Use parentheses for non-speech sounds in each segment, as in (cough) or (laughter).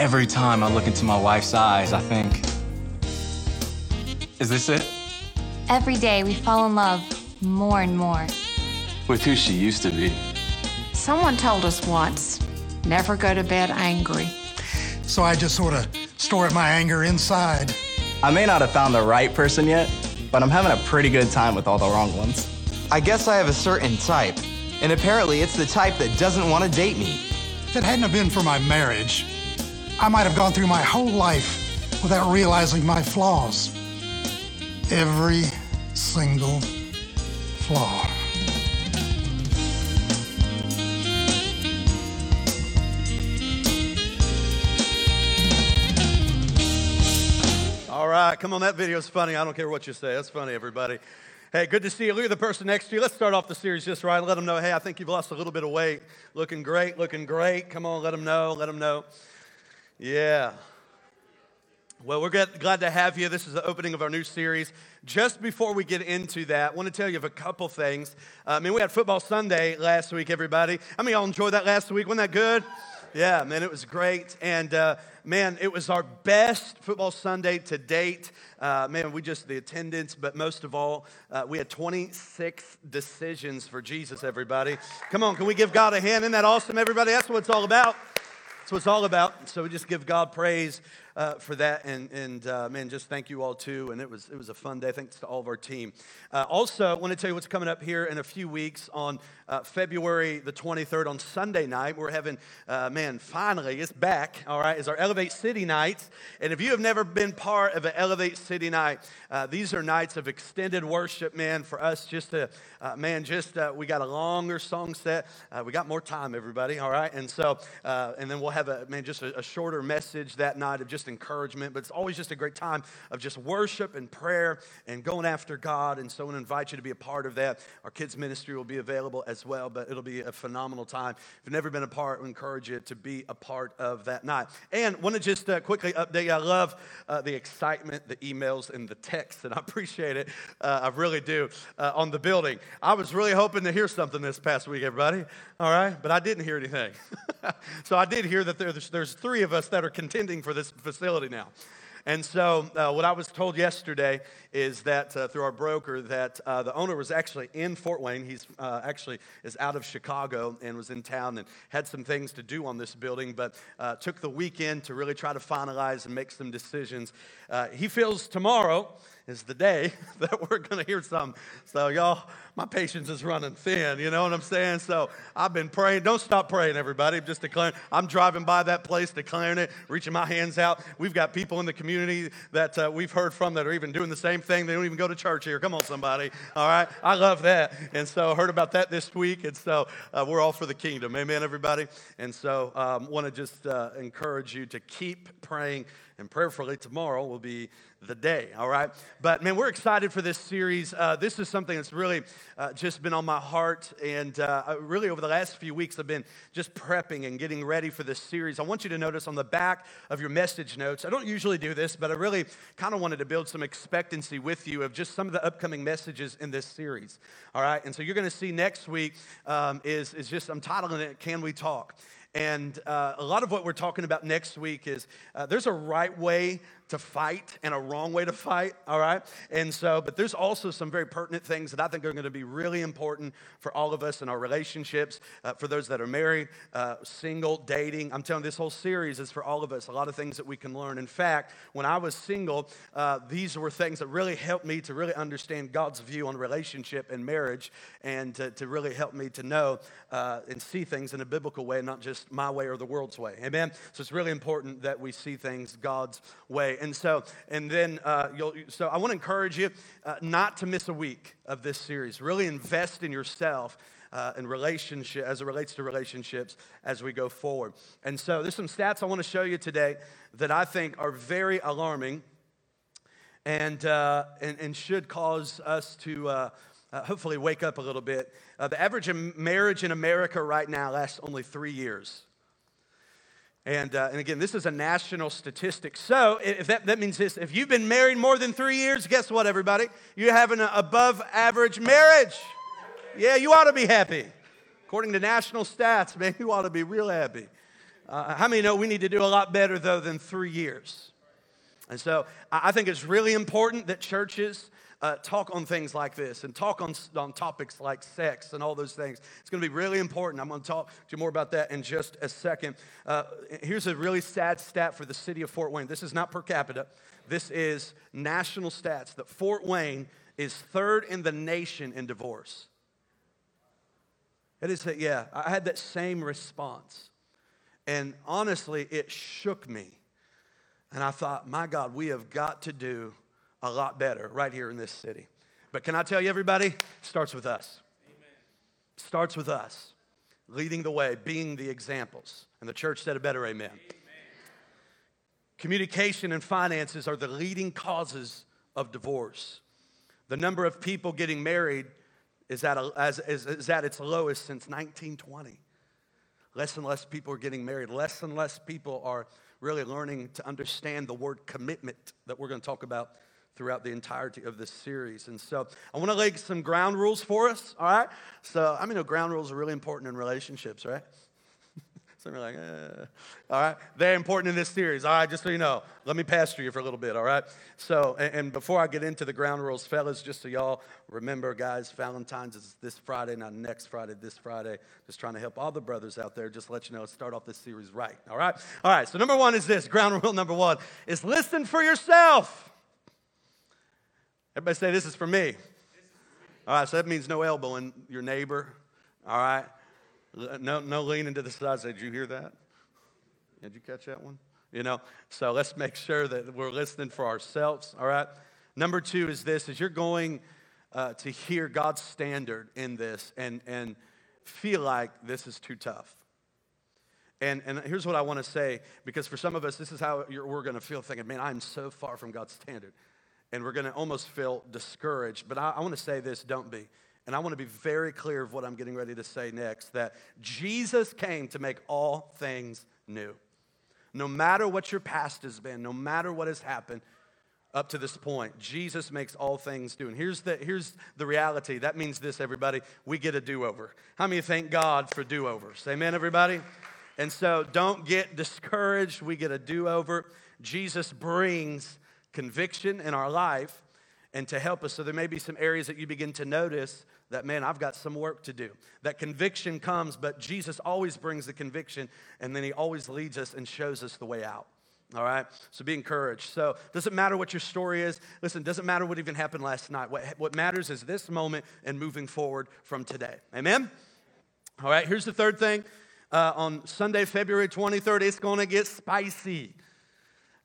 every time I look into my wife's eyes, I think, is this it? Every day we fall in love more and more. With who she used to be. Someone told us once never go to bed angry. So I just sort of store up my anger inside. I may not have found the right person yet, but I'm having a pretty good time with all the wrong ones. I guess I have a certain type, and apparently it's the type that doesn't want to date me. If it hadn't have been for my marriage, I might have gone through my whole life without realizing my flaws. Every single flaw. All right, come on, that video is funny. I don't care what you say. That's funny, everybody. Hey, good to see you. Look at the person next to you. Let's start off the series just right. Let them know, hey, I think you've lost a little bit of weight. Looking great, looking great. Come on, let them know, let them know. Yeah. Well, we're glad to have you. This is the opening of our new series. Just before we get into that, I want to tell you of a couple things. Uh, I mean, we had Football Sunday last week, everybody. I mean, y'all enjoyed that last week? Wasn't that good? Yeah, man, it was great. And uh, man, it was our best football Sunday to date. Uh, man, we just, the attendance, but most of all, uh, we had 26 decisions for Jesus, everybody. Come on, can we give God a hand? Isn't that awesome, everybody? That's what it's all about. That's what it's all about. So we just give God praise uh, for that. And, and uh, man, just thank you all too. And it was, it was a fun day. Thanks to all of our team. Uh, also, I want to tell you what's coming up here in a few weeks on uh, February the 23rd on Sunday night. We're having, uh, man, finally, it's back, all right, is our Elevate City nights. And if you have never been part of an Elevate City night, uh, these are nights of extended worship, man, for us just to, man, just, we got a longer song set. we got more time, everybody, all right? And so, and then we'll have a, man, just a, a shorter message that night of just encouragement, but it's always just a great time of just worship and prayer and going after God. And so I to invite you to be a part of that. Our kids' ministry will be available as well, but it'll be a phenomenal time. If you've never been a part, we encourage you to be a part of that night. And want to just uh, quickly update you. I love uh, the excitement, the emails, and the texts, and I (laughs) appreciate it. Uh, I really do uh, on the building. I was really hoping to hear something this past week, everybody. All right, but I didn't hear anything. (laughs) so I did hear that there's, there's three of us that are contending for this facility now. And so, uh, what I was told yesterday is that uh, through our broker, that uh, the owner was actually in Fort Wayne. He's uh, actually is out of Chicago and was in town and had some things to do on this building, but uh, took the weekend to really try to finalize and make some decisions. Uh, he feels tomorrow is the day (laughs) that we're going to hear some. So, y'all, my patience is running thin. You know what I'm saying? So, I've been praying. Don't stop praying, everybody. I'm just declaring. I'm driving by that place, declaring it, reaching my hands out. We've got people in the community that uh, we've heard from that are even doing the same thing. They don't even go to church here. Come on, somebody. All right? I love that. And so, heard about that this week. And so, uh, we're all for the kingdom. Amen, everybody? And so, um, want to just uh, encourage you to keep praying and prayerfully tomorrow will be the day, all right? But man, we're excited for this series. Uh, this is something that's really uh, just been on my heart. And uh, really, over the last few weeks, I've been just prepping and getting ready for this series. I want you to notice on the back of your message notes, I don't usually do this, but I really kind of wanted to build some expectancy with you of just some of the upcoming messages in this series, all right? And so you're going to see next week um, is, is just, I'm titling it, Can We Talk? And uh, a lot of what we're talking about next week is uh, there's a right way to fight and a wrong way to fight, all right? And so, but there's also some very pertinent things that I think are going to be really important for all of us in our relationships, uh, for those that are married, uh, single, dating. I'm telling you, this whole series is for all of us, a lot of things that we can learn. In fact, when I was single, uh, these were things that really helped me to really understand God's view on relationship and marriage and to, to really help me to know uh, and see things in a biblical way, not just my way or the world's way. Amen? So it's really important that we see things God's way. And so, and then, uh, you'll, so I want to encourage you uh, not to miss a week of this series. Really invest in yourself. Uh, in relationship as it relates to relationships as we go forward. And so there's some stats I want to show you today that I think are very alarming and, uh, and, and, should cause us to uh, uh, hopefully wake up a little bit. Uh, the average marriage in America right now lasts only three years. And, uh, and again, this is a national statistic. So if that, that means this, if you've been married more than three years, guess what, everybody? You're having an above average marriage. Yeah, you ought to be happy. According to national stats, (laughs) man, you ought to be real happy. Uh, how many know we need to do a lot better, though, than three years? And so I think it's really important that churches uh, talk on things like this and talk on, on topics like sex and all those things. It's going to be really important. I'm going to talk to you more about that in just a second. Uh, here's a really sad stat for the city of Fort Wayne. This is not per capita, this is national stats that Fort Wayne is third in the nation in divorce. It is, that, yeah, I had that same response. And honestly, it shook me. And I thought, my God, we have got to do a lot better right here in this city. But can I tell you, everybody, starts with us. Amen. Starts with us, leading the way, being the examples. And the church said a better amen. amen. Communication and finances are the leading causes of divorce. The number of people getting married is at, a, as, is, is at its lowest since 1920. Less and less people are getting married. Less and less people are really learning to understand the word commitment that we're going to talk about throughout the entirety of this series. And so I want to lay some ground rules for us, all right? So, I mean, no, ground rules are really important in relationships, right? (laughs) Some are like, eh. all right, they're important in this series. All right, just so you know, let me pastor you for a little bit, all right? So, and, and before I get into the ground rules, fellas, just so y'all remember, guys, Valentine's is this Friday, not next Friday, this Friday. Just trying to help all the brothers out there, just let you know, start off this series right, all right? All right, so number one is this ground rule number one is listen for yourself. Everybody say, This is for me. All right, so that means no elbowing your neighbor. All right. No, no leaning to the side. Did you hear that? Did you catch that one? You know, so let's make sure that we're listening for ourselves. All right. Number two is this: is you're going uh, to hear God's standard in this and and feel like this is too tough. And, and here's what I want to say, because for some of us, this is how we're going to feel thinking, man, I'm so far from God's standard and we're going to almost feel discouraged. But I, I want to say this don't be. And I want to be very clear of what I'm getting ready to say next that Jesus came to make all things new. No matter what your past has been, no matter what has happened up to this point, Jesus makes all things new. And here's the, here's the reality. That means this, everybody. We get a do over. How many thank God for do overs? Amen, everybody? And so don't get discouraged. We get a do over. Jesus brings conviction in our life and to help us. So there may be some areas that you begin to notice that, man, I've got some work to do. That conviction comes, but Jesus always brings the conviction, and then he always leads us and shows us the way out. All right? So be encouraged. So doesn't matter what your story is. Listen, doesn't matter what even happened last night. What, what matters is this moment and moving forward from today. Amen? All right, here's the third thing. Uh, on Sunday, February 23rd, it's going to get spicy.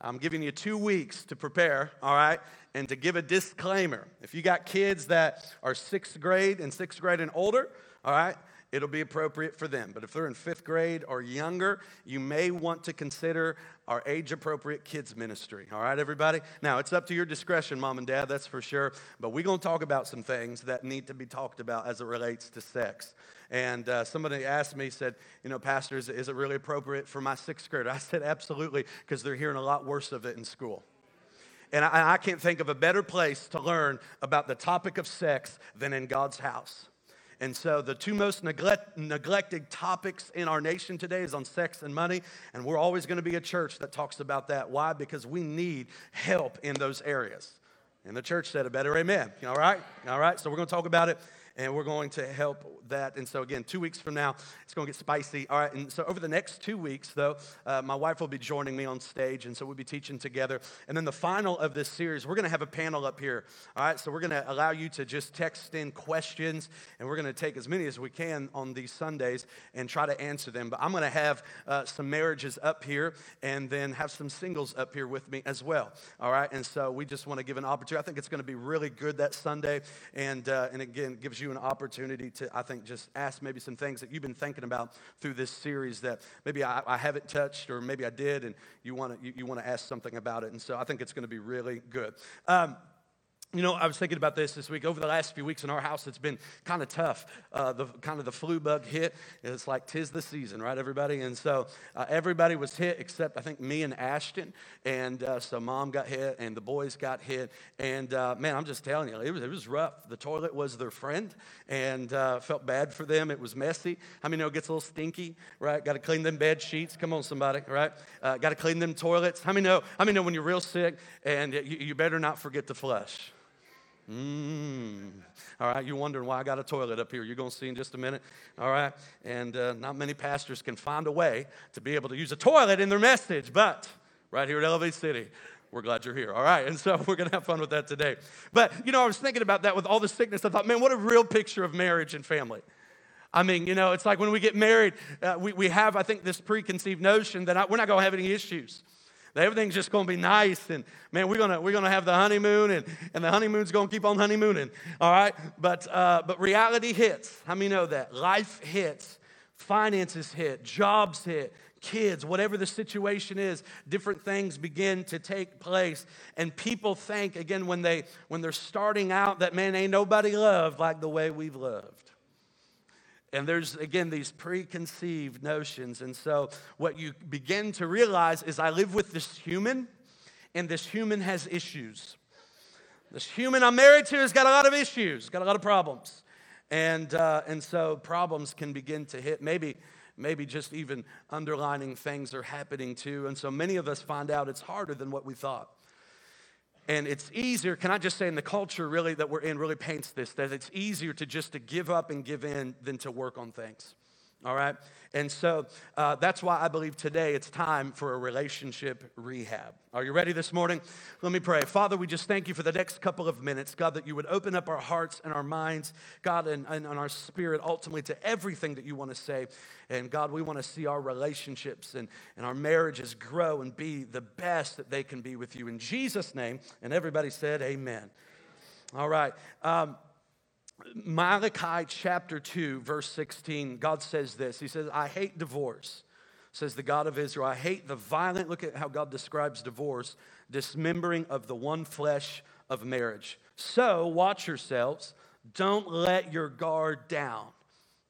I'm giving you two weeks to prepare, all right, and to give a disclaimer. If you got kids that are sixth grade and sixth grade and older, all right, it'll be appropriate for them. But if they're in fifth grade or younger, you may want to consider our age appropriate kids ministry. All right, everybody? Now, it's up to your discretion, mom and dad, that's for sure. But we're going to talk about some things that need to be talked about as it relates to sex. And uh, somebody asked me, said, you know, Pastor, is, is it really appropriate for my sixth grader? I said, absolutely, because they're hearing a lot worse of it in school. And I, I can't think of a better place to learn about the topic of sex than in God's house. And so, the two most neglect, neglected topics in our nation today is on sex and money. And we're always going to be a church that talks about that. Why? Because we need help in those areas. And the church said a better amen. All right? All right? So, we're going to talk about it and we're going to help that. And so, again, two weeks from now, it's going to get spicy. All right, and so over the next two weeks, though, uh, my wife will be joining me on stage, and so we'll be teaching together. And then the final of this series, we're going to have a panel up here. All right, so we're going to allow you to just text in questions, and we're going to take as many as we can on these Sundays and try to answer them. But I'm going to have uh, some marriages up here, and then have some singles up here with me as well. All right, and so we just want to give an opportunity. I think it's going to be really good that Sunday, and uh, and again, gives you you an opportunity to, I think, just ask maybe some things that you've been thinking about through this series that maybe I, I haven't touched or maybe I did, and you want to you, you want to ask something about it. And so I think it's going to be really good. Um, You know, I was thinking about this this week. Over the last few weeks in our house, it's been kind of tough. Uh, the kind of the flu bug hit. It's like tis the season, right, everybody? And so uh, everybody was hit except I think me and Ashton. And uh, so mom got hit, and the boys got hit. And uh, man, I'm just telling you, it was, it was rough. The toilet was their friend, and uh, felt bad for them. It was messy. How I many know it gets a little stinky, right? Got to clean them bed sheets. Come on, somebody, right? Uh, Got to clean them toilets. How many know? How many know when you're real sick and you, you better not forget to flush? Mm. All right, you're wondering why I got a toilet up here. You're going to see in just a minute. All right, and uh, not many pastors can find a way to be able to use a toilet in their message, but right here at Elevate City, we're glad you're here. All right, and so (laughs) we're going to have fun with that today. But, you know, I was thinking about that with all the sickness. I thought, man, what a real picture of marriage and family. I mean, you know, it's like when we get married, uh, we, we have, I think, this preconceived notion that I, we're not going to have any issues everything's just going to be nice and man we're going to we're going to have the honeymoon and, and the honeymoon's going to keep on honeymooning all right? But uh, but reality hits. How many know that? Life hits finances hit jobs hit kids whatever the situation is different things begin to take place. And people think again when they when they're starting out that man ain't nobody loved like the way we've loved and there's, again, these preconceived notions. And so, what you begin to realize is I live with this human, and this human has issues. This human I'm married to has got a lot of issues, got a lot of problems. And, uh, and so, problems can begin to hit. Maybe, maybe just even underlining things are happening too. And so, many of us find out it's harder than what we thought. And it's easier, can I just say in the culture really that we're in really paints this, that it's easier to just to give up and give in than to work on things. All right? And so uh, that's why I believe today it's time for a relationship rehab. Are you ready this morning? Let me pray. Father, we just thank you for the next couple of minutes, God, that you would open up our hearts and our minds, God, and, and, and our spirit ultimately to everything that you want to say. And God, we want to see our relationships and, and our marriages grow and be the best that they can be with you. In Jesus' name. And everybody said, Amen. All right. Um, Malachi chapter 2, verse 16, God says this. He says, I hate divorce, says the God of Israel. I hate the violent, look at how God describes divorce, dismembering of the one flesh of marriage. So watch yourselves. Don't let your guard down.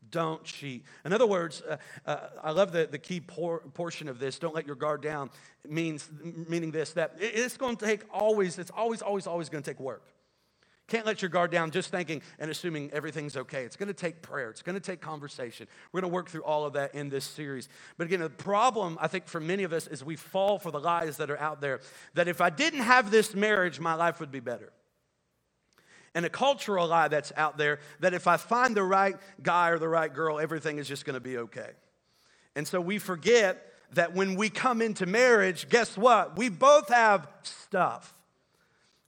Don't cheat. In other words, uh, uh, I love the, the key por- portion of this. Don't let your guard down. Means meaning this that it's going to take always. It's always, always, always going to take work. Can't let your guard down just thinking and assuming everything's okay. It's going to take prayer, it's going to take conversation. We're going to work through all of that in this series. But again, the problem, I think, for many of us is we fall for the lies that are out there that if I didn't have this marriage, my life would be better. And a cultural lie that's out there that if I find the right guy or the right girl, everything is just going to be okay. And so we forget that when we come into marriage, guess what? We both have stuff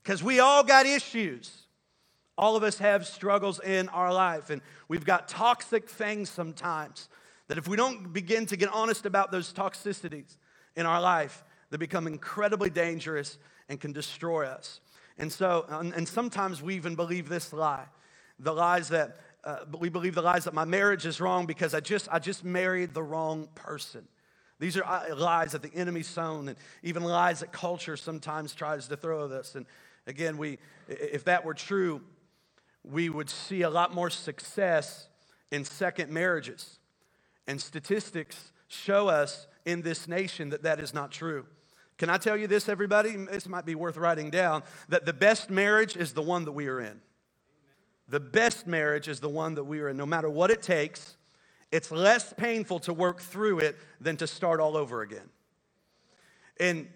because we all got issues. All of us have struggles in our life, and we've got toxic things sometimes that if we don't begin to get honest about those toxicities in our life, they become incredibly dangerous and can destroy us. And so, and sometimes we even believe this lie the lies that uh, we believe the lies that my marriage is wrong because I just, I just married the wrong person. These are uh, lies that the enemy sown, and even lies that culture sometimes tries to throw at us. And again, we, if that were true, we would see a lot more success in second marriages. And statistics show us in this nation that that is not true. Can I tell you this, everybody? This might be worth writing down that the best marriage is the one that we are in. The best marriage is the one that we are in. No matter what it takes, it's less painful to work through it than to start all over again. And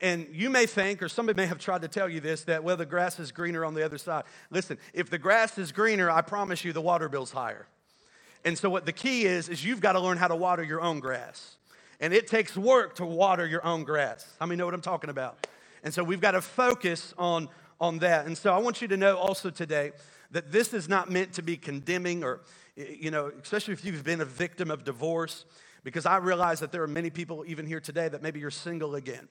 and you may think, or somebody may have tried to tell you this, that, well, the grass is greener on the other side. Listen, if the grass is greener, I promise you the water bill's higher. And so, what the key is, is you've got to learn how to water your own grass. And it takes work to water your own grass. How many know what I'm talking about? And so, we've got to focus on, on that. And so, I want you to know also today that this is not meant to be condemning or, you know, especially if you've been a victim of divorce, because I realize that there are many people even here today that maybe you're single again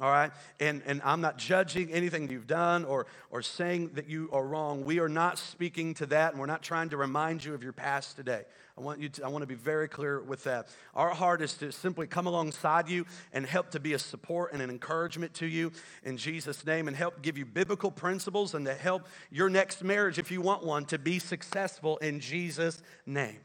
all right? And, and I'm not judging anything you've done or, or saying that you are wrong. We are not speaking to that, and we're not trying to remind you of your past today. I want, you to, I want to be very clear with that. Our heart is to simply come alongside you and help to be a support and an encouragement to you in Jesus' name and help give you biblical principles and to help your next marriage, if you want one, to be successful in Jesus' name.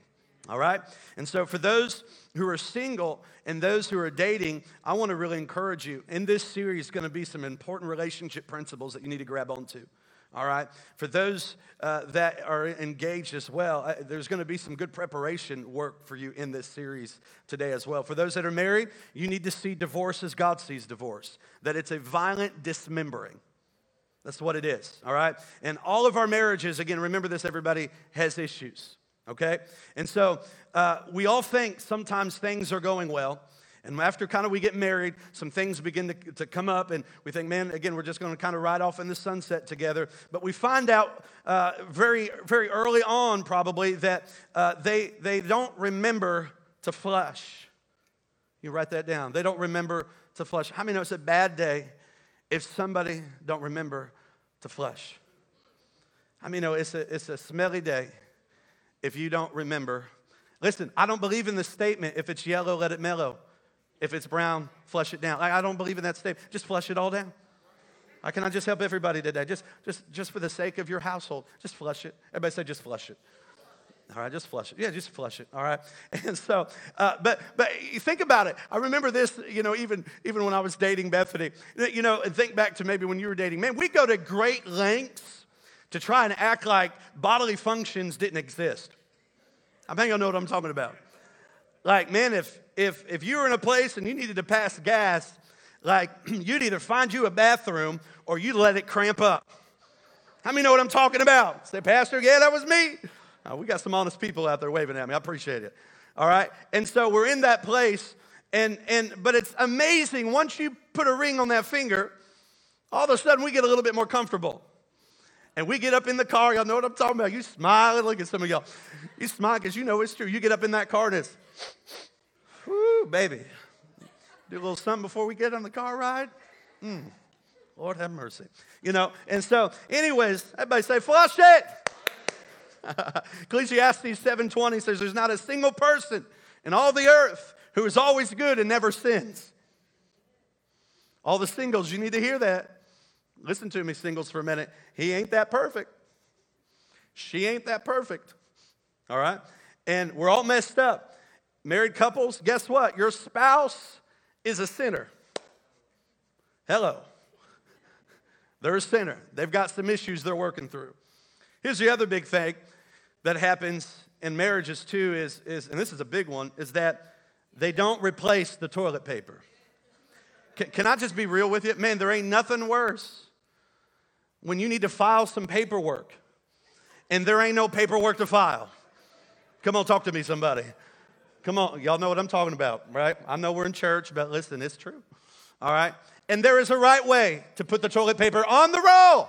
All right? And so, for those who are single and those who are dating, I want to really encourage you. In this series, going to be some important relationship principles that you need to grab onto. All right? For those uh, that are engaged as well, uh, there's going to be some good preparation work for you in this series today as well. For those that are married, you need to see divorce as God sees divorce, that it's a violent dismembering. That's what it is, all right? And all of our marriages, again, remember this, everybody, has issues okay? And so uh, we all think sometimes things are going well. And after kind of we get married, some things begin to, to come up, and we think, man, again, we're just going to kind of ride off in the sunset together. But we find out uh, very, very early on, probably, that uh, they, they don't remember to flush. You write that down. They don't remember to flush. How many know it's a bad day if somebody don't remember to flush? I mean, know it's a, it's a smelly day if you don't remember. Listen, I don't believe in the statement if it's yellow, let it mellow. If it's brown, flush it down. I don't believe in that statement. Just flush it all down. I cannot just help everybody today. Just, just, just for the sake of your household, just flush it. Everybody say, just flush it. All right, just flush it. Yeah, just flush it. All right. (laughs) And so, uh, but but think about it. I remember this, you know, even even when I was dating Bethany, you know, and think back to maybe when you were dating. Man, we go to great lengths to try and act like bodily functions didn't exist. I think I know what I'm talking about. Like, man, if if if you were in a place and you needed to pass gas, like (clears throat) you'd either find you a bathroom or you'd let it cramp up. How many know what I'm talking about? Say, Pastor, yeah, that was me. Oh, we got some honest people out there waving at me. I appreciate it. All right. And so we're in that place, and and but it's amazing once you put a ring on that finger, all of a sudden we get a little bit more comfortable. And we get up in the car, y'all know what I'm talking about. You smile, and look at some of y'all. You smile because you know it's true. You get up in that car and it's, whoo, baby. Do a little something before we get on the car ride. Mm, Lord have mercy. You know, and so, anyways, everybody say, flush it. (laughs) Ecclesiastes 7.20 says, there's not a single person in all the earth who is always good and never sins. All the singles, you need to hear that. Listen to me, singles, for a minute. He ain't that perfect. She ain't that perfect. All right? And we're all messed up. Married couples, guess what? Your spouse is a sinner. Hello. They're a sinner. They've got some issues they're working through. Here's the other big thing that happens in marriages too is, is and this is a big one, is that they don't replace the toilet paper. Can, can I just be real with you? Man, there ain't nothing worse when you need to file some paperwork and there ain't no paperwork to file. Come on, talk to me, somebody. Come on, y'all know what I'm talking about, right? I know we're in church, but listen, it's true. All right? And there is a right way to put the toilet paper on the roll.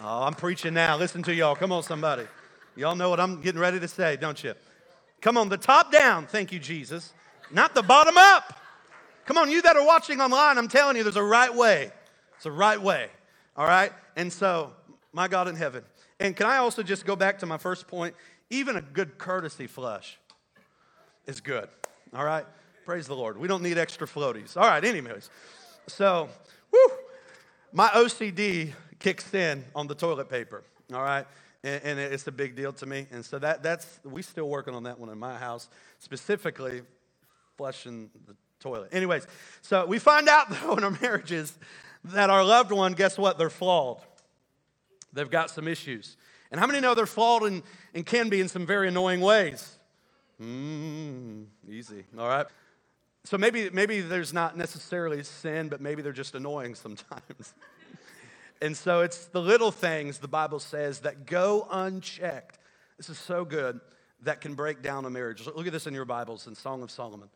Oh, I'm preaching now. Listen to y'all. Come on, somebody. Y'all know what I'm getting ready to say, don't you? Come on, the top down, thank you, Jesus, not the bottom up. Come on, you that are watching online, I'm telling you, there's a right way. It's a right way. All right? And so, my God in heaven. And can I also just go back to my first point? Even a good courtesy flush is good. All right? Praise the Lord. We don't need extra floaties. All right, anyways. So, whoo, my OCD kicks in on the toilet paper. All right? And, and it's a big deal to me. And so that, that's, we still working on that one in my house, specifically flushing the toilet. Anyways, so we find out (laughs) though in our marriages that our loved one, guess what? They're flawed. They've got some issues. And how many know they're flawed and, and can be in some very annoying ways? Mm, easy, all right? So maybe, maybe there's not necessarily sin, but maybe they're just annoying (laughs) sometimes. and so it's the little things, the Bible says, that go unchecked. This is so good that can break down a marriage. Look at this in your Bibles in Song of Solomon.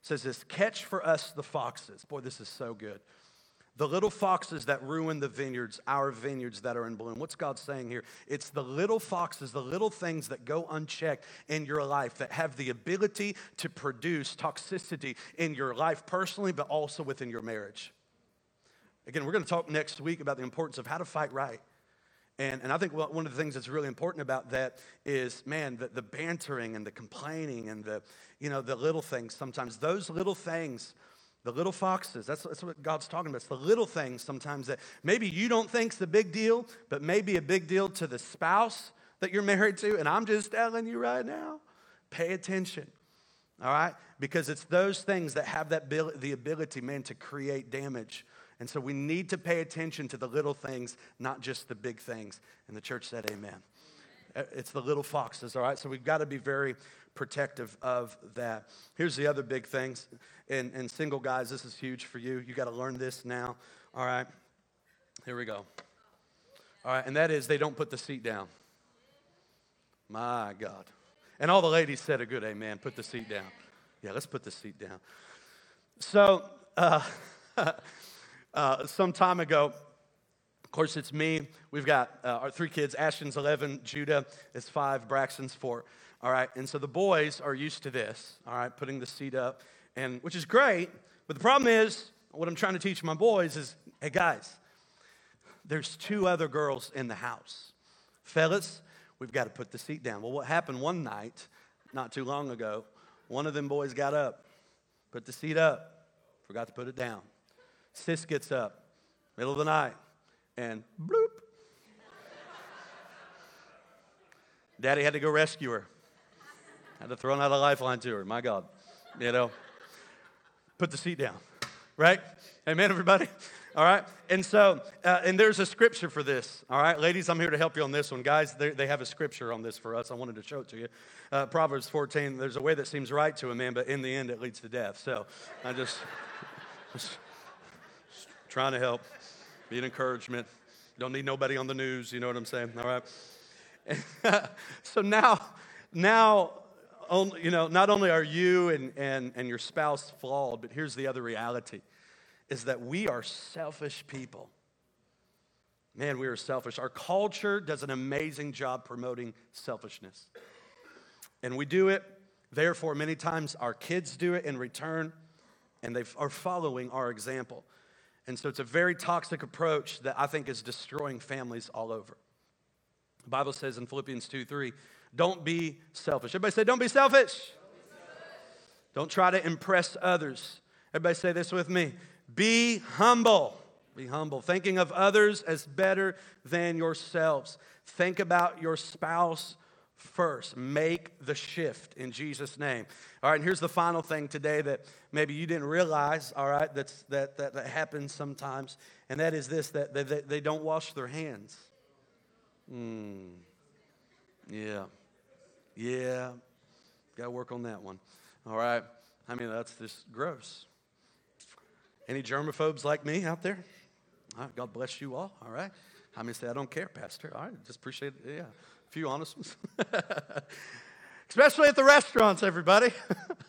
It says this catch for us the foxes. Boy, this is so good The little foxes that ruin the vineyards, our vineyards that are in bloom. What's God saying here? It's the little foxes, the little things that go unchecked in your life that have the ability to produce toxicity in your life personally, but also within your marriage. Again, we're going to talk next week about the importance of how to fight right. And, and I think one of the things that's really important about that is, man, the, the bantering and the complaining and the, you know, the little things sometimes. Those little things the little foxes, that's, that's what God's talking about. It's the little things sometimes that maybe you don't think's the big deal, but maybe a big deal to the spouse that you're married to. And I'm just telling you right now, pay attention. All right? Because it's those things that have that the ability, man, to create damage. And so we need to pay attention to the little things, not just the big things. And the church said, Amen. Uh, it's the little foxes, all right? So we've got to be very protective of that. Here's the other big things and, and single guys, this is huge for you. You got to learn this now. All right, here we go. All right, and that is they don't put the seat down. My God. And all the ladies said a good amen. Put the seat down. Yeah, let's put the seat down. So, uh, (laughs) uh, some time ago, of course, it's me. We've got uh, our three kids. Ashton's 11, Judah is five, Braxton's four. All right, and so the boys are used to this, all right, putting the seat up and which is great. But the problem is, what I'm trying to teach my boys is, hey guys, there's two other girls in the house. Fellas, we've got to put the seat down. Well, what happened one night, not too long ago, one of them boys got up, put the seat up, forgot to put it down. Sis gets up, middle of the night, and bloop. (laughs) Daddy had to go rescue her. Had to throw another lifeline to her. My God, you know put the seat down, right? Amen, everybody? All right. And so, uh, and there's a scripture for this. All right. Ladies, I'm here to help you on this one. Guys, they have a scripture on this for us. I wanted to show it to you. Uh, Proverbs 14 there's a way that seems right to a man, but in the end, it leads to death. So I just, just trying to help, be an encouragement. Don't need nobody on the news. You know what I'm saying? All right. (laughs) so now, now, only, you know, not only are you and, and, and your spouse flawed, but here's the other reality is that we are selfish people. Man, we are selfish. Our culture does an amazing job promoting selfishness. And we do it, therefore, many times our kids do it in return, and they are following our example. And so it's a very toxic approach that I think is destroying families all over. The Bible says in Philippians 2 3, don't be selfish. Everybody say, don't be selfish. Don't, be selfish. don't try to impress others. Everybody say this with me be humble. Be humble. Thinking of others as better than yourselves. Think about your spouse first. Make the shift in Jesus' name. All right, and here's the final thing today that maybe you didn't realize, all right, that's, that, that, that happens sometimes, and that is this that they, they don't wash their hands. Hmm. Yeah. Yeah. Got to work on that one. All right. I mean, that's just gross. Any germaphobes like me out there? All right, God bless you all. All right. How many say, I don't care, Pastor? All right. Just appreciate it. Yeah. A few honest ones. (laughs) Especially at the restaurants, everybody.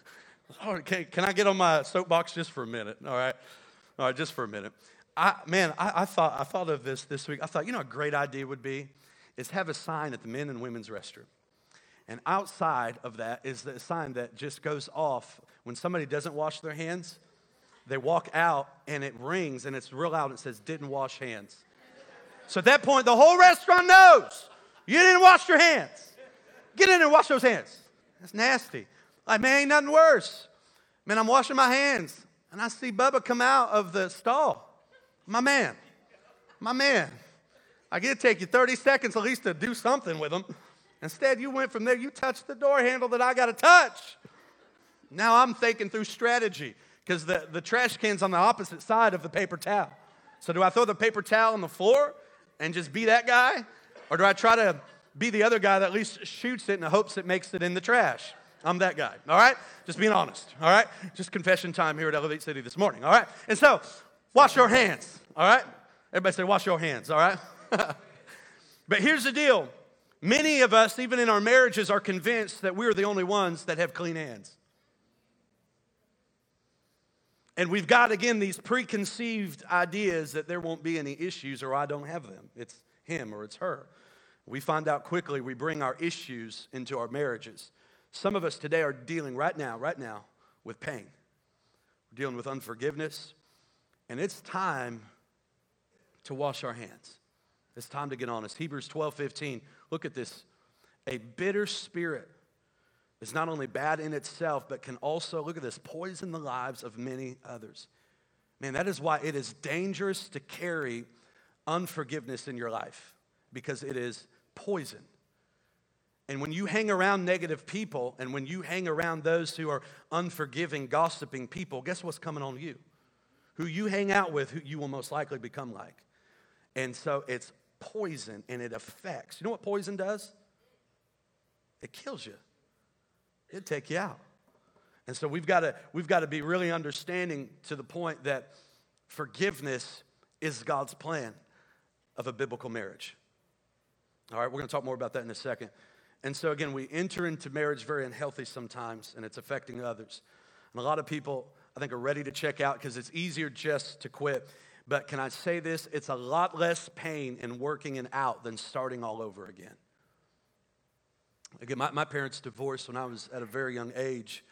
(laughs) oh, can, can I get on my soapbox just for a minute? All right. All right, just for a minute. I, man, I, I, thought, I thought of this this week. I thought, you know, a great idea would be is have a sign at the men and women's restroom. And outside of that is the sign that just goes off when somebody doesn't wash their hands. They walk out and it rings and it's real loud. And it says, didn't wash hands. So at that point, the whole restaurant knows you didn't wash your hands. Get in and wash those hands. That's nasty. Like, man, ain't nothing worse. Man, I'm washing my hands and I see Bubba come out of the stall. My man. My man. I get to take you 30 seconds at least to do something with them. Instead, you went from there, you touched the door handle that I got to touch. Now I'm thinking through strategy because the, the trash can's on the opposite side of the paper towel. So do I throw the paper towel on the floor and just be that guy? Or do I try to be the other guy that at least shoots it the hopes it makes it in the trash? I'm that guy, all right? Just being honest, all right? Just confession time here at Elevate City this morning, all right? And so, wash your hands, all right? Everybody say, wash your hands, all right? (laughs) but here's the deal many of us, even in our marriages, are convinced that we're the only ones that have clean hands. And we've got, again, these preconceived ideas that there won't be any issues or I don't have them. It's him or it's her. We find out quickly we bring our issues into our marriages. Some of us today are dealing right now, right now, with pain. We're dealing with unforgiveness. And it's time to wash our hands. It's time to get honest. Hebrews 12 15. Look at this. A bitter spirit is not only bad in itself, but can also, look at this, poison the lives of many others. Man, that is why it is dangerous to carry unforgiveness in your life because it is poison. And when you hang around negative people and when you hang around those who are unforgiving, gossiping people, guess what's coming on you? Who you hang out with, who you will most likely become like. And so it's poison and it affects. You know what poison does? It kills you. It'd take you out. And so we've got to we've got to be really understanding to the point that forgiveness is God's plan of a biblical marriage. All right, we're going to talk more about that in a second. And so again, we enter into marriage very unhealthy sometimes, and it's affecting others. And a lot of people, I think, are ready to check out because it's easier just to quit. But can I say this? It's a lot less pain in working it out than starting all over again. Again, my, my parents divorced when I was at a very young age.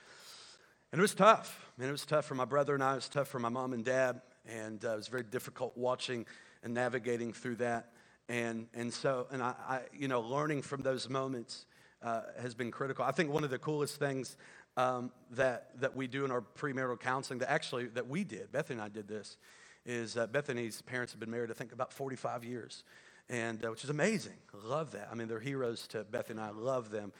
And it was tough. I mean, it was tough for my brother and I. It was tough for my mom and dad. And uh, it was very difficult watching and navigating through that. And, and so, and I, I you know, learning from those moments uh, has been critical. I think one of the coolest things um, that, that we do in our premarital counseling, that actually, that we did, Bethany and I did this, is uh, Bethany's parents have been married, I think, about 45 years and uh, which is amazing. Love that. I mean, they're heroes to Bethany. and I. Love them.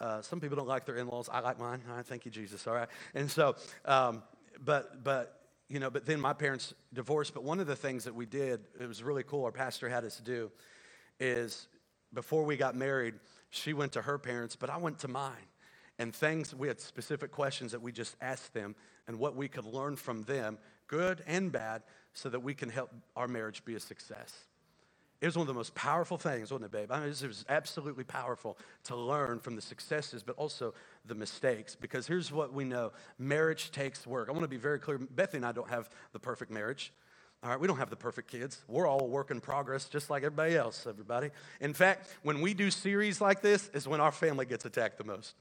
Uh, some people don't like their in-laws. I like mine. All right, thank you, Jesus. All right, and so, um, but but you know, but then my parents divorced. But one of the things that we did, it was really cool. Our pastor had us do, is before we got married, she went to her parents, but I went to mine. And things, we had specific questions that we just asked them and what we could learn from them, good and bad, so that we can help our marriage be a success. It was one of the most powerful things, wasn't it, babe? I mean, it was absolutely powerful to learn from the successes, but also the mistakes. Because here's what we know marriage takes work. I want to be very clear. Bethany and I don't have the perfect marriage. All right, we don't have the perfect kids. We're all a work in progress, just like everybody else, everybody. In fact, when we do series like this, is when our family gets attacked the most.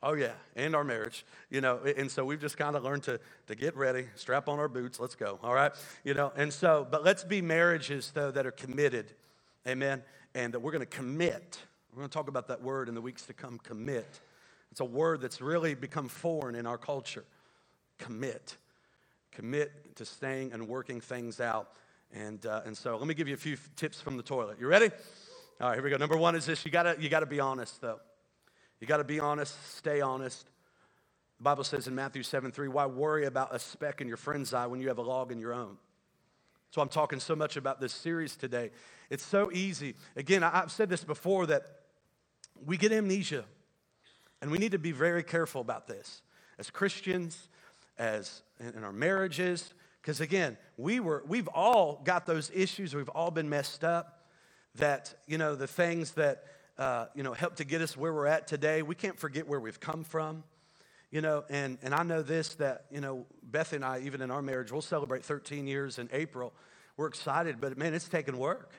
Oh, yeah, and our marriage, you know. And so we've just kind of learned to, to get ready, strap on our boots, let's go, all right? You know, and so, but let's be marriages, though, that are committed, amen? And that we're going to commit. We're going to talk about that word in the weeks to come commit. It's a word that's really become foreign in our culture. Commit. Commit to staying and working things out. And, uh, and so let me give you a few tips from the toilet. You ready? All right, here we go. Number one is this you gotta, you gotta be honest, though. You got to be honest, stay honest. The Bible says in Matthew 7 3, why worry about a speck in your friend's eye when you have a log in your own? So I'm talking so much about this series today. It's so easy. Again, I've said this before that we get amnesia, and we need to be very careful about this as Christians, as in our marriages, because again, we were we've all got those issues. We've all been messed up. That you know the things that uh, you know, help to get us where we're at today. We can't forget where we've come from. You know, and, and I know this that, you know, Beth and I, even in our marriage, we'll celebrate 13 years in April. We're excited, but man, it's taking work.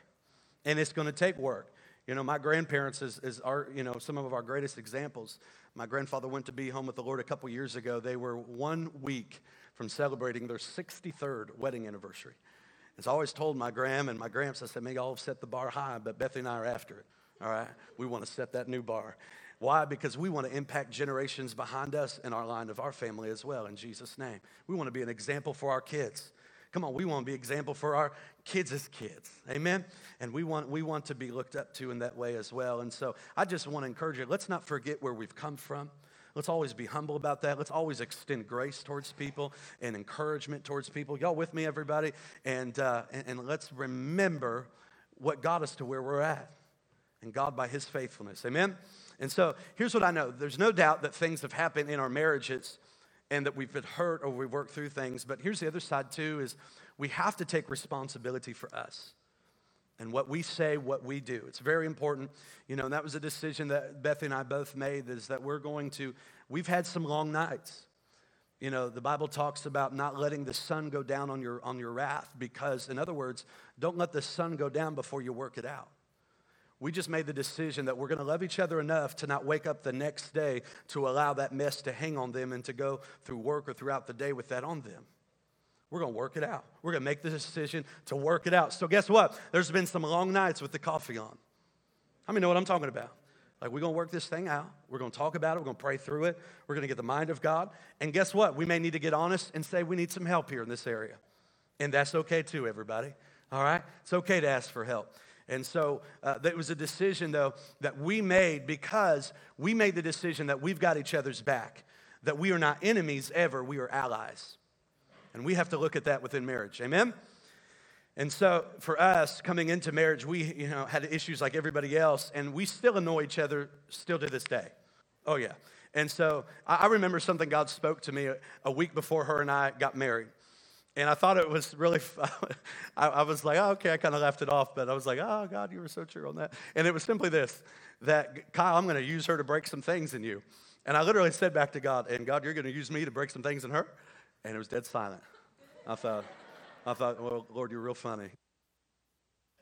And it's going to take work. You know, my grandparents is, is our, you know, some of our greatest examples. My grandfather went to be home with the Lord a couple years ago. They were one week from celebrating their 63rd wedding anniversary. As I always told my gram and my gramps, I said, may y'all have set the bar high, but Bethany and I are after it. All right? We want to set that new bar. Why? Because we want to impact generations behind us and our line of our family as well, in Jesus' name. We want to be an example for our kids. Come on, we want to be example for our kids' as kids. Amen? And we want, we want to be looked up to in that way as well. And so I just want to encourage you, let's not forget where we've come from. Let's always be humble about that. Let's always extend grace towards people and encouragement towards people. Y'all with me, everybody? And, uh, and, and let's remember what got us to where we're at and God by his faithfulness. Amen? And so here's what I know there's no doubt that things have happened in our marriages and that we've been hurt or we've worked through things. But here's the other side, too, is we have to take responsibility for us and what we say, what we do. It's very important. You know, and that was a decision that Beth and I both made is that we're going to, we've had some long nights. You know, the Bible talks about not letting the sun go down on your, on your wrath because, in other words, don't let the sun go down before you work it out. We just made the decision that we're going to love each other enough to not wake up the next day to allow that mess to hang on them and to go through work or throughout the day with that on them. We're going to work it out. We're going to make the decision to work it out. So, guess what? There's been some long nights with the coffee on. How many know what I'm talking about? Like, we're going to work this thing out. We're going to talk about it. We're going to pray through it. We're going to get the mind of God. And guess what? We may need to get honest and say we need some help here in this area. And that's okay too, everybody. All right? It's okay to ask for help. And so uh, that was a decision, though, that we made because we made the decision that we've got each other's back, that we are not enemies ever, we are allies. And we have to look at that within marriage. Amen? And so for us coming into marriage, we you know had issues like everybody else, and we still annoy each other still to this day. Oh yeah. And so I remember something God spoke to me a week before her and I got married. And I thought it was really, (laughs) I, I was like, oh, okay, I kind of left it off, but I was like, oh, God, you were so true on that. And it was simply this that, Kyle, I'm going to use her to break some things in you. And I literally said back to God, and God, you're going to use me to break some things in her? And it was dead silent. I thought, I thought, well, Lord, you're real funny.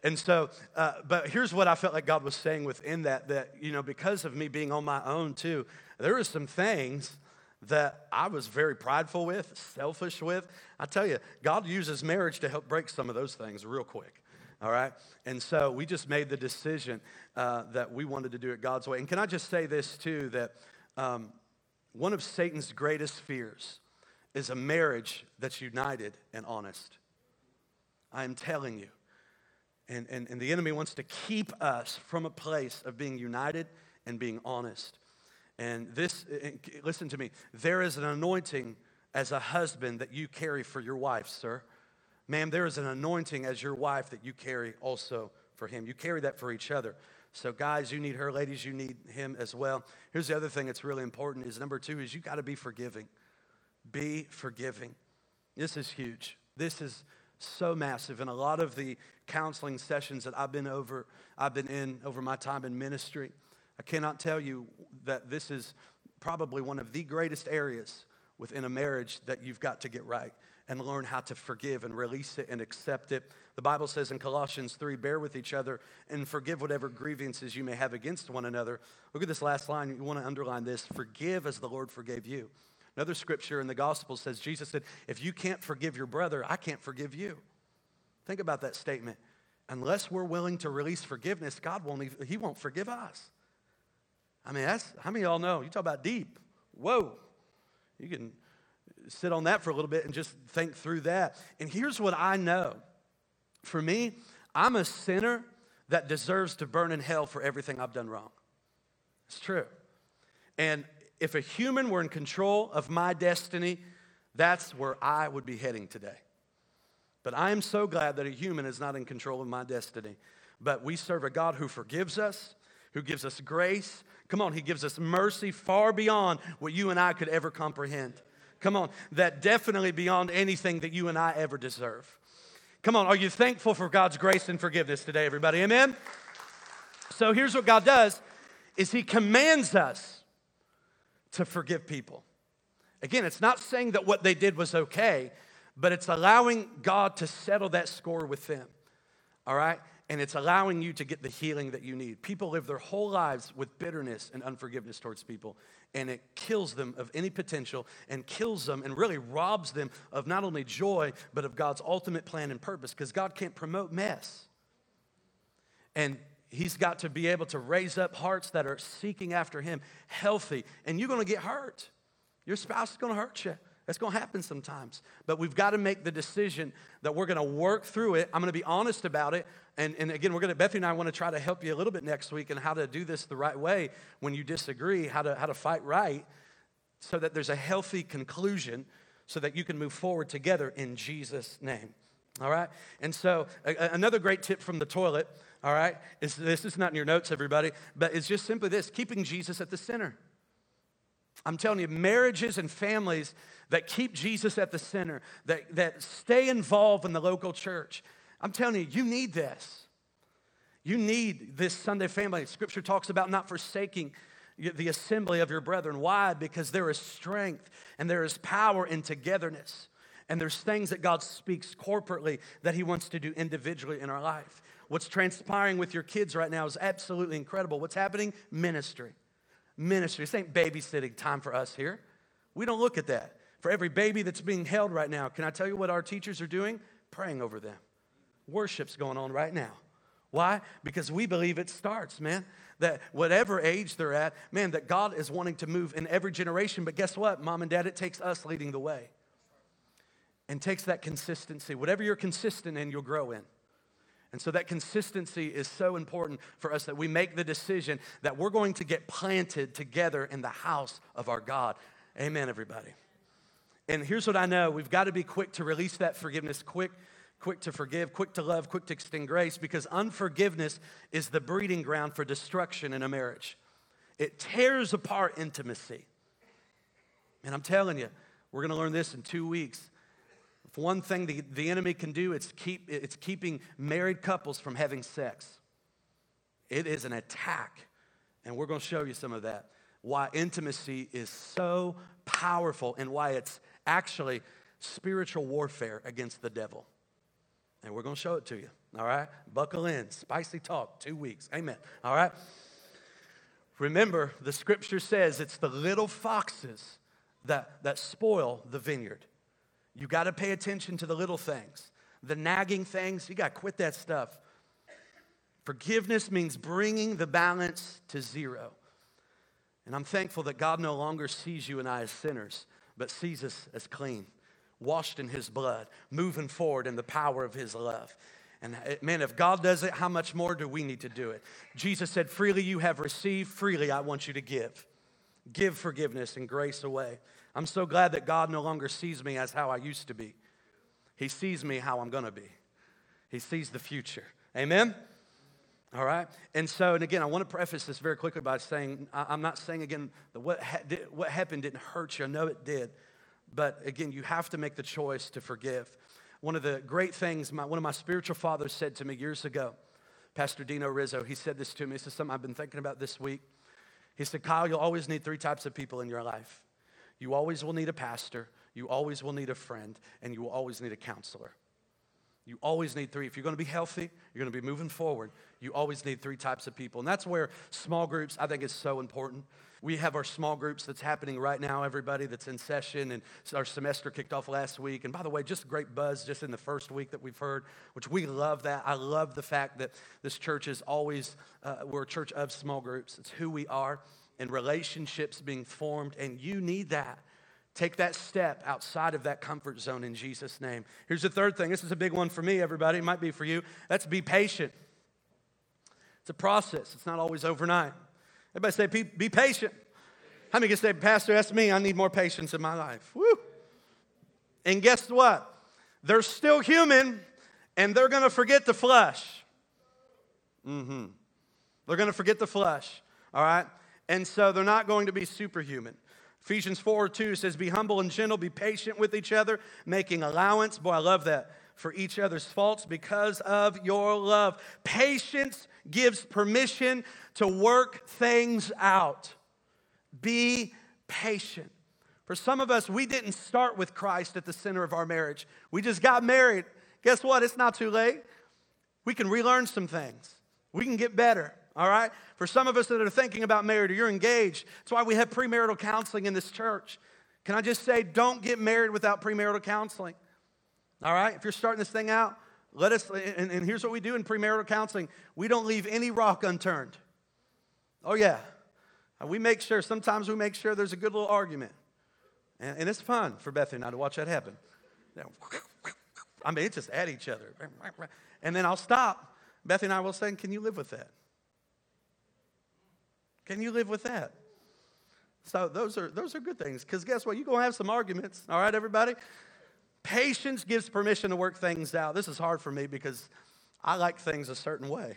And so, uh, but here's what I felt like God was saying within that, that, you know, because of me being on my own too, there were some things that I was very prideful with, selfish with. I tell you, God uses marriage to help break some of those things real quick. All right? And so we just made the decision uh, that we wanted to do it God's way. And can I just say this too that um, one of Satan's greatest fears is a marriage that's united and honest. I am telling you. And, and, and the enemy wants to keep us from a place of being united and being honest. And this, listen to me, there is an anointing as a husband that you carry for your wife, sir. Ma'am, there is an anointing as your wife that you carry also for him. You carry that for each other. So, guys, you need her. Ladies, you need him as well. Here's the other thing that's really important is number two is you got to be forgiving. Be forgiving. This is huge. This is so massive. And a lot of the counseling sessions that I've been over, I've been in over my time in ministry, I cannot tell you that this is probably one of the greatest areas within a marriage that you've got to get right and learn how to forgive and release it and accept it. The Bible says in Colossians 3 bear with each other and forgive whatever grievances you may have against one another. Look at this last line. You want to underline this forgive as the Lord forgave you. Another scripture in the gospel says, Jesus said, If you can't forgive your brother, I can't forgive you. Think about that statement. Unless we're willing to release forgiveness, God won't, even, He won't forgive us. I mean, that's how many of y'all know? You talk about deep. Whoa. You can sit on that for a little bit and just think through that. And here's what I know for me, I'm a sinner that deserves to burn in hell for everything I've done wrong. It's true. And if a human were in control of my destiny, that's where I would be heading today. But I am so glad that a human is not in control of my destiny. But we serve a God who forgives us, who gives us grace. Come on, He gives us mercy far beyond what you and I could ever comprehend. Come on, that definitely beyond anything that you and I ever deserve. Come on, are you thankful for God's grace and forgiveness today, everybody? Amen? So here's what God does is He commands us to forgive people. Again, it's not saying that what they did was okay, but it's allowing God to settle that score with them. All right? And it's allowing you to get the healing that you need. People live their whole lives with bitterness and unforgiveness towards people, and it kills them of any potential and kills them and really robs them of not only joy, but of God's ultimate plan and purpose because God can't promote mess. And he's got to be able to raise up hearts that are seeking after him, healthy. And you're going to get hurt. Your spouse is going to hurt you. That's going to happen sometimes. But we've got to make the decision that we're going to work through it. I'm going to be honest about it. And, and again, we're going to, Bethany and I want to try to help you a little bit next week in how to do this the right way when you disagree, how to, how to fight right so that there's a healthy conclusion so that you can move forward together in Jesus' name. All right? And so, a, another great tip from the toilet all right? It's, this is not in your notes, everybody, but it's just simply this keeping Jesus at the center. I'm telling you, marriages and families that keep Jesus at the center, that, that stay involved in the local church, I'm telling you, you need this. You need this Sunday family. Scripture talks about not forsaking the assembly of your brethren. Why? Because there is strength and there is power in togetherness. And there's things that God speaks corporately that He wants to do individually in our life. What's transpiring with your kids right now is absolutely incredible. What's happening? Ministry. Ministry. This ain't babysitting time for us here. We don't look at that. For every baby that's being held right now, can I tell you what our teachers are doing? Praying over them. Worship's going on right now. Why? Because we believe it starts, man. That whatever age they're at, man, that God is wanting to move in every generation. But guess what, mom and dad? It takes us leading the way and takes that consistency. Whatever you're consistent in, you'll grow in. And so that consistency is so important for us that we make the decision that we're going to get planted together in the house of our God. Amen, everybody. And here's what I know we've got to be quick to release that forgiveness, quick, quick to forgive, quick to love, quick to extend grace, because unforgiveness is the breeding ground for destruction in a marriage. It tears apart intimacy. And I'm telling you, we're going to learn this in two weeks. One thing the, the enemy can do, it's, keep, it's keeping married couples from having sex. It is an attack. And we're going to show you some of that. Why intimacy is so powerful and why it's actually spiritual warfare against the devil. And we're going to show it to you. All right? Buckle in. Spicy talk, two weeks. Amen. All right? Remember, the scripture says it's the little foxes that, that spoil the vineyard. You got to pay attention to the little things, the nagging things. You got to quit that stuff. Forgiveness means bringing the balance to zero. And I'm thankful that God no longer sees you and I as sinners, but sees us as clean, washed in His blood, moving forward in the power of His love. And uh, man, if God does it, how much more do we need to do it? Jesus said, Freely you have received, freely I want you to give. Give forgiveness and grace away. I'm so glad that God no longer sees me as how I used to be. He sees me how I'm going to be. He sees the future. Amen? All right? And so, and again, I want to preface this very quickly by saying I'm not saying again that what, ha- did, what happened didn't hurt you. I know it did. But again, you have to make the choice to forgive. One of the great things, my, one of my spiritual fathers said to me years ago, Pastor Dino Rizzo, he said this to me. This is something I've been thinking about this week. He said, Kyle, you'll always need three types of people in your life you always will need a pastor, you always will need a friend, and you will always need a counselor. You always need three. If you're going to be healthy, you're going to be moving forward, you always need three types of people. And that's where small groups, I think, is so important. We have our small groups that's happening right now, everybody that's in session, and our semester kicked off last week. And by the way, just great buzz just in the first week that we've heard, which we love that. I love the fact that this church is always, uh, we're a church of small groups. It's who we are and relationships being formed, and you need that. Take that step outside of that comfort zone in Jesus' name. Here's the third thing. This is a big one for me, everybody. It might be for you. That's be patient. It's a process, it's not always overnight. Everybody say, be, patient. How many can say, Pastor, that's me. I need more patience in my life. Woo. And guess what? They're still human and they're going to forget the flesh. Mm-hmm. They're going to forget the flesh. All right? And so they're not going to be superhuman. Ephesians 4 2 says, Be humble and gentle, be patient with each other, making allowance. Boy, I love that. For each other's faults because of your love. Patience gives permission to work things out. Be patient. For some of us, we didn't start with Christ at the center of our marriage. We just got married. Guess what? It's not too late. We can relearn some things, we can get better all right? For some of us that are thinking about marriage or you're engaged, that's why we have premarital counseling in this church. Can I just say, don't get married without premarital counseling? All right? If you're starting this thing out, let us, and, and here's what we do in premarital counseling we don't leave any rock unturned. Oh, yeah. We make sure, sometimes we make sure there's a good little argument. And, and it's fun for Bethany and I to watch that happen. I mean, it's just at each other. And then I'll stop. Bethany and I will say, Can you live with that? Can you live with that? So those are those are good things because guess what? You're gonna have some arguments. All right, everybody. Patience gives permission to work things out. This is hard for me because I like things a certain way.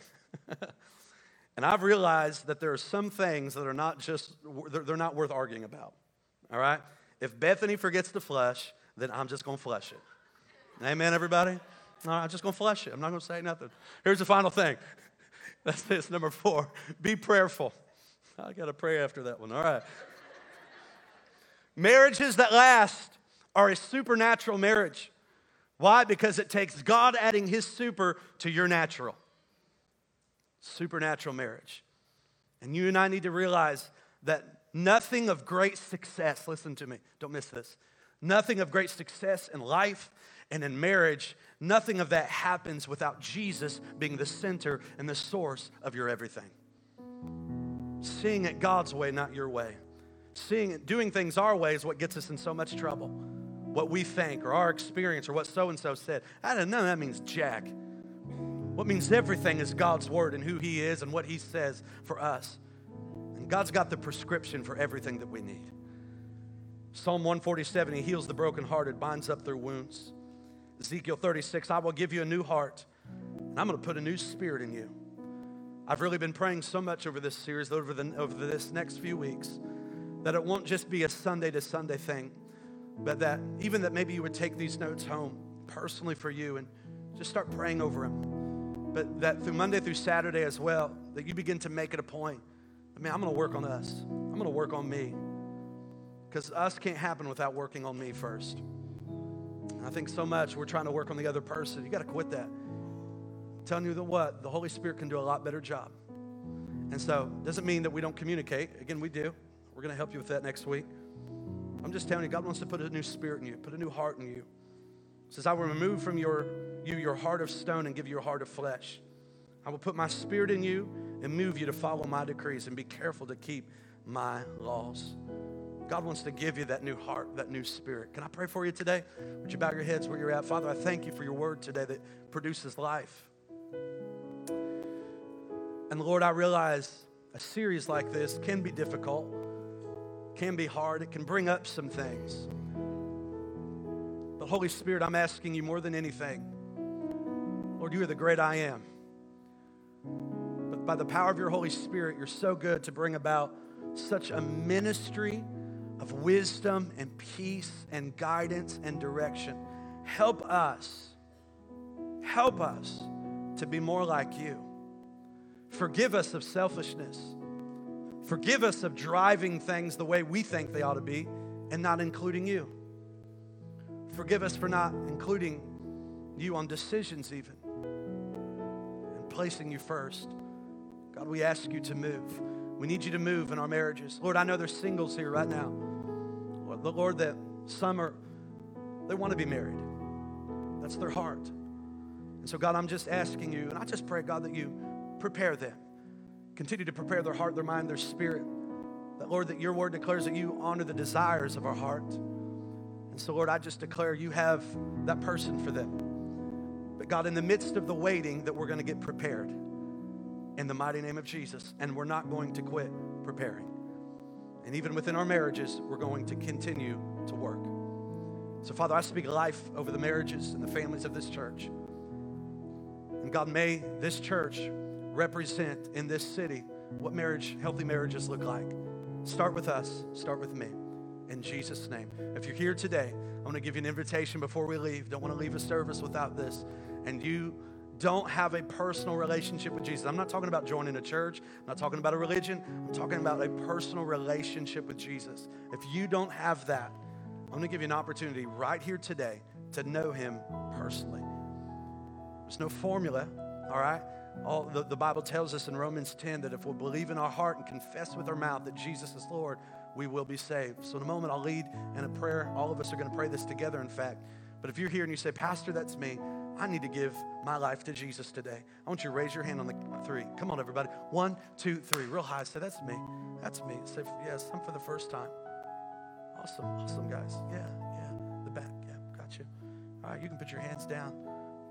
(laughs) and I've realized that there are some things that are not just they're not worth arguing about. All right? If Bethany forgets to flush, then I'm just gonna flush it. Amen, everybody? All right, I'm just gonna flush it. I'm not gonna say nothing. Here's the final thing. (laughs) That's this, number four. Be prayerful. I got to pray after that one. All right. Marriages that last are a supernatural marriage. Why? Because it takes God adding his super to your natural. Supernatural marriage. And you and I need to realize that nothing of great success, listen to me, don't miss this. Nothing of great success in life and in marriage, nothing of that happens without Jesus being the center and the source of your everything. Seeing it God's way, not your way. Seeing it, doing things our way is what gets us in so much trouble. What we think or our experience or what so and so said. I don't know, that means jack. What means everything is God's word and who He is and what He says for us. And God's got the prescription for everything that we need. Psalm 147, He heals the brokenhearted, binds up their wounds. Ezekiel 36, I will give you a new heart, and I'm going to put a new spirit in you. I've really been praying so much over this series, over, the, over this next few weeks, that it won't just be a Sunday to Sunday thing, but that even that maybe you would take these notes home personally for you and just start praying over them. But that through Monday through Saturday as well, that you begin to make it a point. I mean, I'm going to work on us. I'm going to work on me. Because us can't happen without working on me first. And I think so much we're trying to work on the other person. You got to quit that. I'm telling you that what? The Holy Spirit can do a lot better job. And so, doesn't mean that we don't communicate. Again, we do. We're going to help you with that next week. I'm just telling you, God wants to put a new spirit in you, put a new heart in you. He says, I will remove from your, you your heart of stone and give you a heart of flesh. I will put my spirit in you and move you to follow my decrees and be careful to keep my laws. God wants to give you that new heart, that new spirit. Can I pray for you today? Would you bow your heads where you're at? Father, I thank you for your word today that produces life. And Lord, I realize a series like this can be difficult, can be hard, it can bring up some things. But Holy Spirit, I'm asking you more than anything. Lord, you are the great I am. But by the power of your Holy Spirit, you're so good to bring about such a ministry of wisdom and peace and guidance and direction. Help us, help us to be more like you. Forgive us of selfishness. Forgive us of driving things the way we think they ought to be and not including you. Forgive us for not including you on decisions, even, and placing you first. God, we ask you to move. We need you to move in our marriages. Lord, I know there's singles here right now. Lord, the Lord, that some are, they want to be married. That's their heart. And so, God, I'm just asking you, and I just pray, God, that you prepare them. Continue to prepare their heart, their mind, their spirit. That, Lord, that your word declares that you honor the desires of our heart. And so, Lord, I just declare you have that person for them. But, God, in the midst of the waiting, that we're going to get prepared in the mighty name of Jesus. And we're not going to quit preparing. And even within our marriages, we're going to continue to work. So, Father, I speak life over the marriages and the families of this church. And God, may this church represent in this city what marriage, healthy marriages look like. Start with us, start with me. In Jesus' name. If you're here today, I'm gonna give you an invitation before we leave. Don't want to leave a service without this. And you don't have a personal relationship with Jesus. I'm not talking about joining a church, I'm not talking about a religion, I'm talking about a personal relationship with Jesus. If you don't have that, I'm to give you an opportunity right here today to know Him personally. There's no formula, all right? All, the, the Bible tells us in Romans 10 that if we believe in our heart and confess with our mouth that Jesus is Lord, we will be saved. So, in a moment, I'll lead in a prayer. All of us are going to pray this together, in fact. But if you're here and you say, Pastor, that's me, I need to give my life to Jesus today. I want you to raise your hand on the three. Come on, everybody. One, two, three. Real high. Say, that's me. That's me. Say, yes, I'm for the first time. Awesome. Awesome, guys. Yeah, yeah. The back. Yeah, got you. All right, you can put your hands down.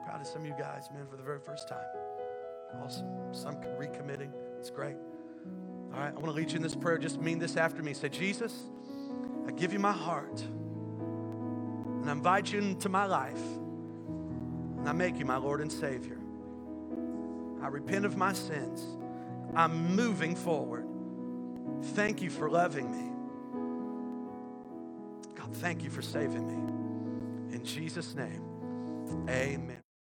Proud of some of you guys, man, for the very first time. Awesome. Some recommitting. It's great. All right, I want to lead you in this prayer. Just mean this after me. Say, Jesus, I give you my heart, and I invite you into my life, and I make you my Lord and Savior. I repent of my sins. I'm moving forward. Thank you for loving me. God, thank you for saving me. In Jesus' name, amen.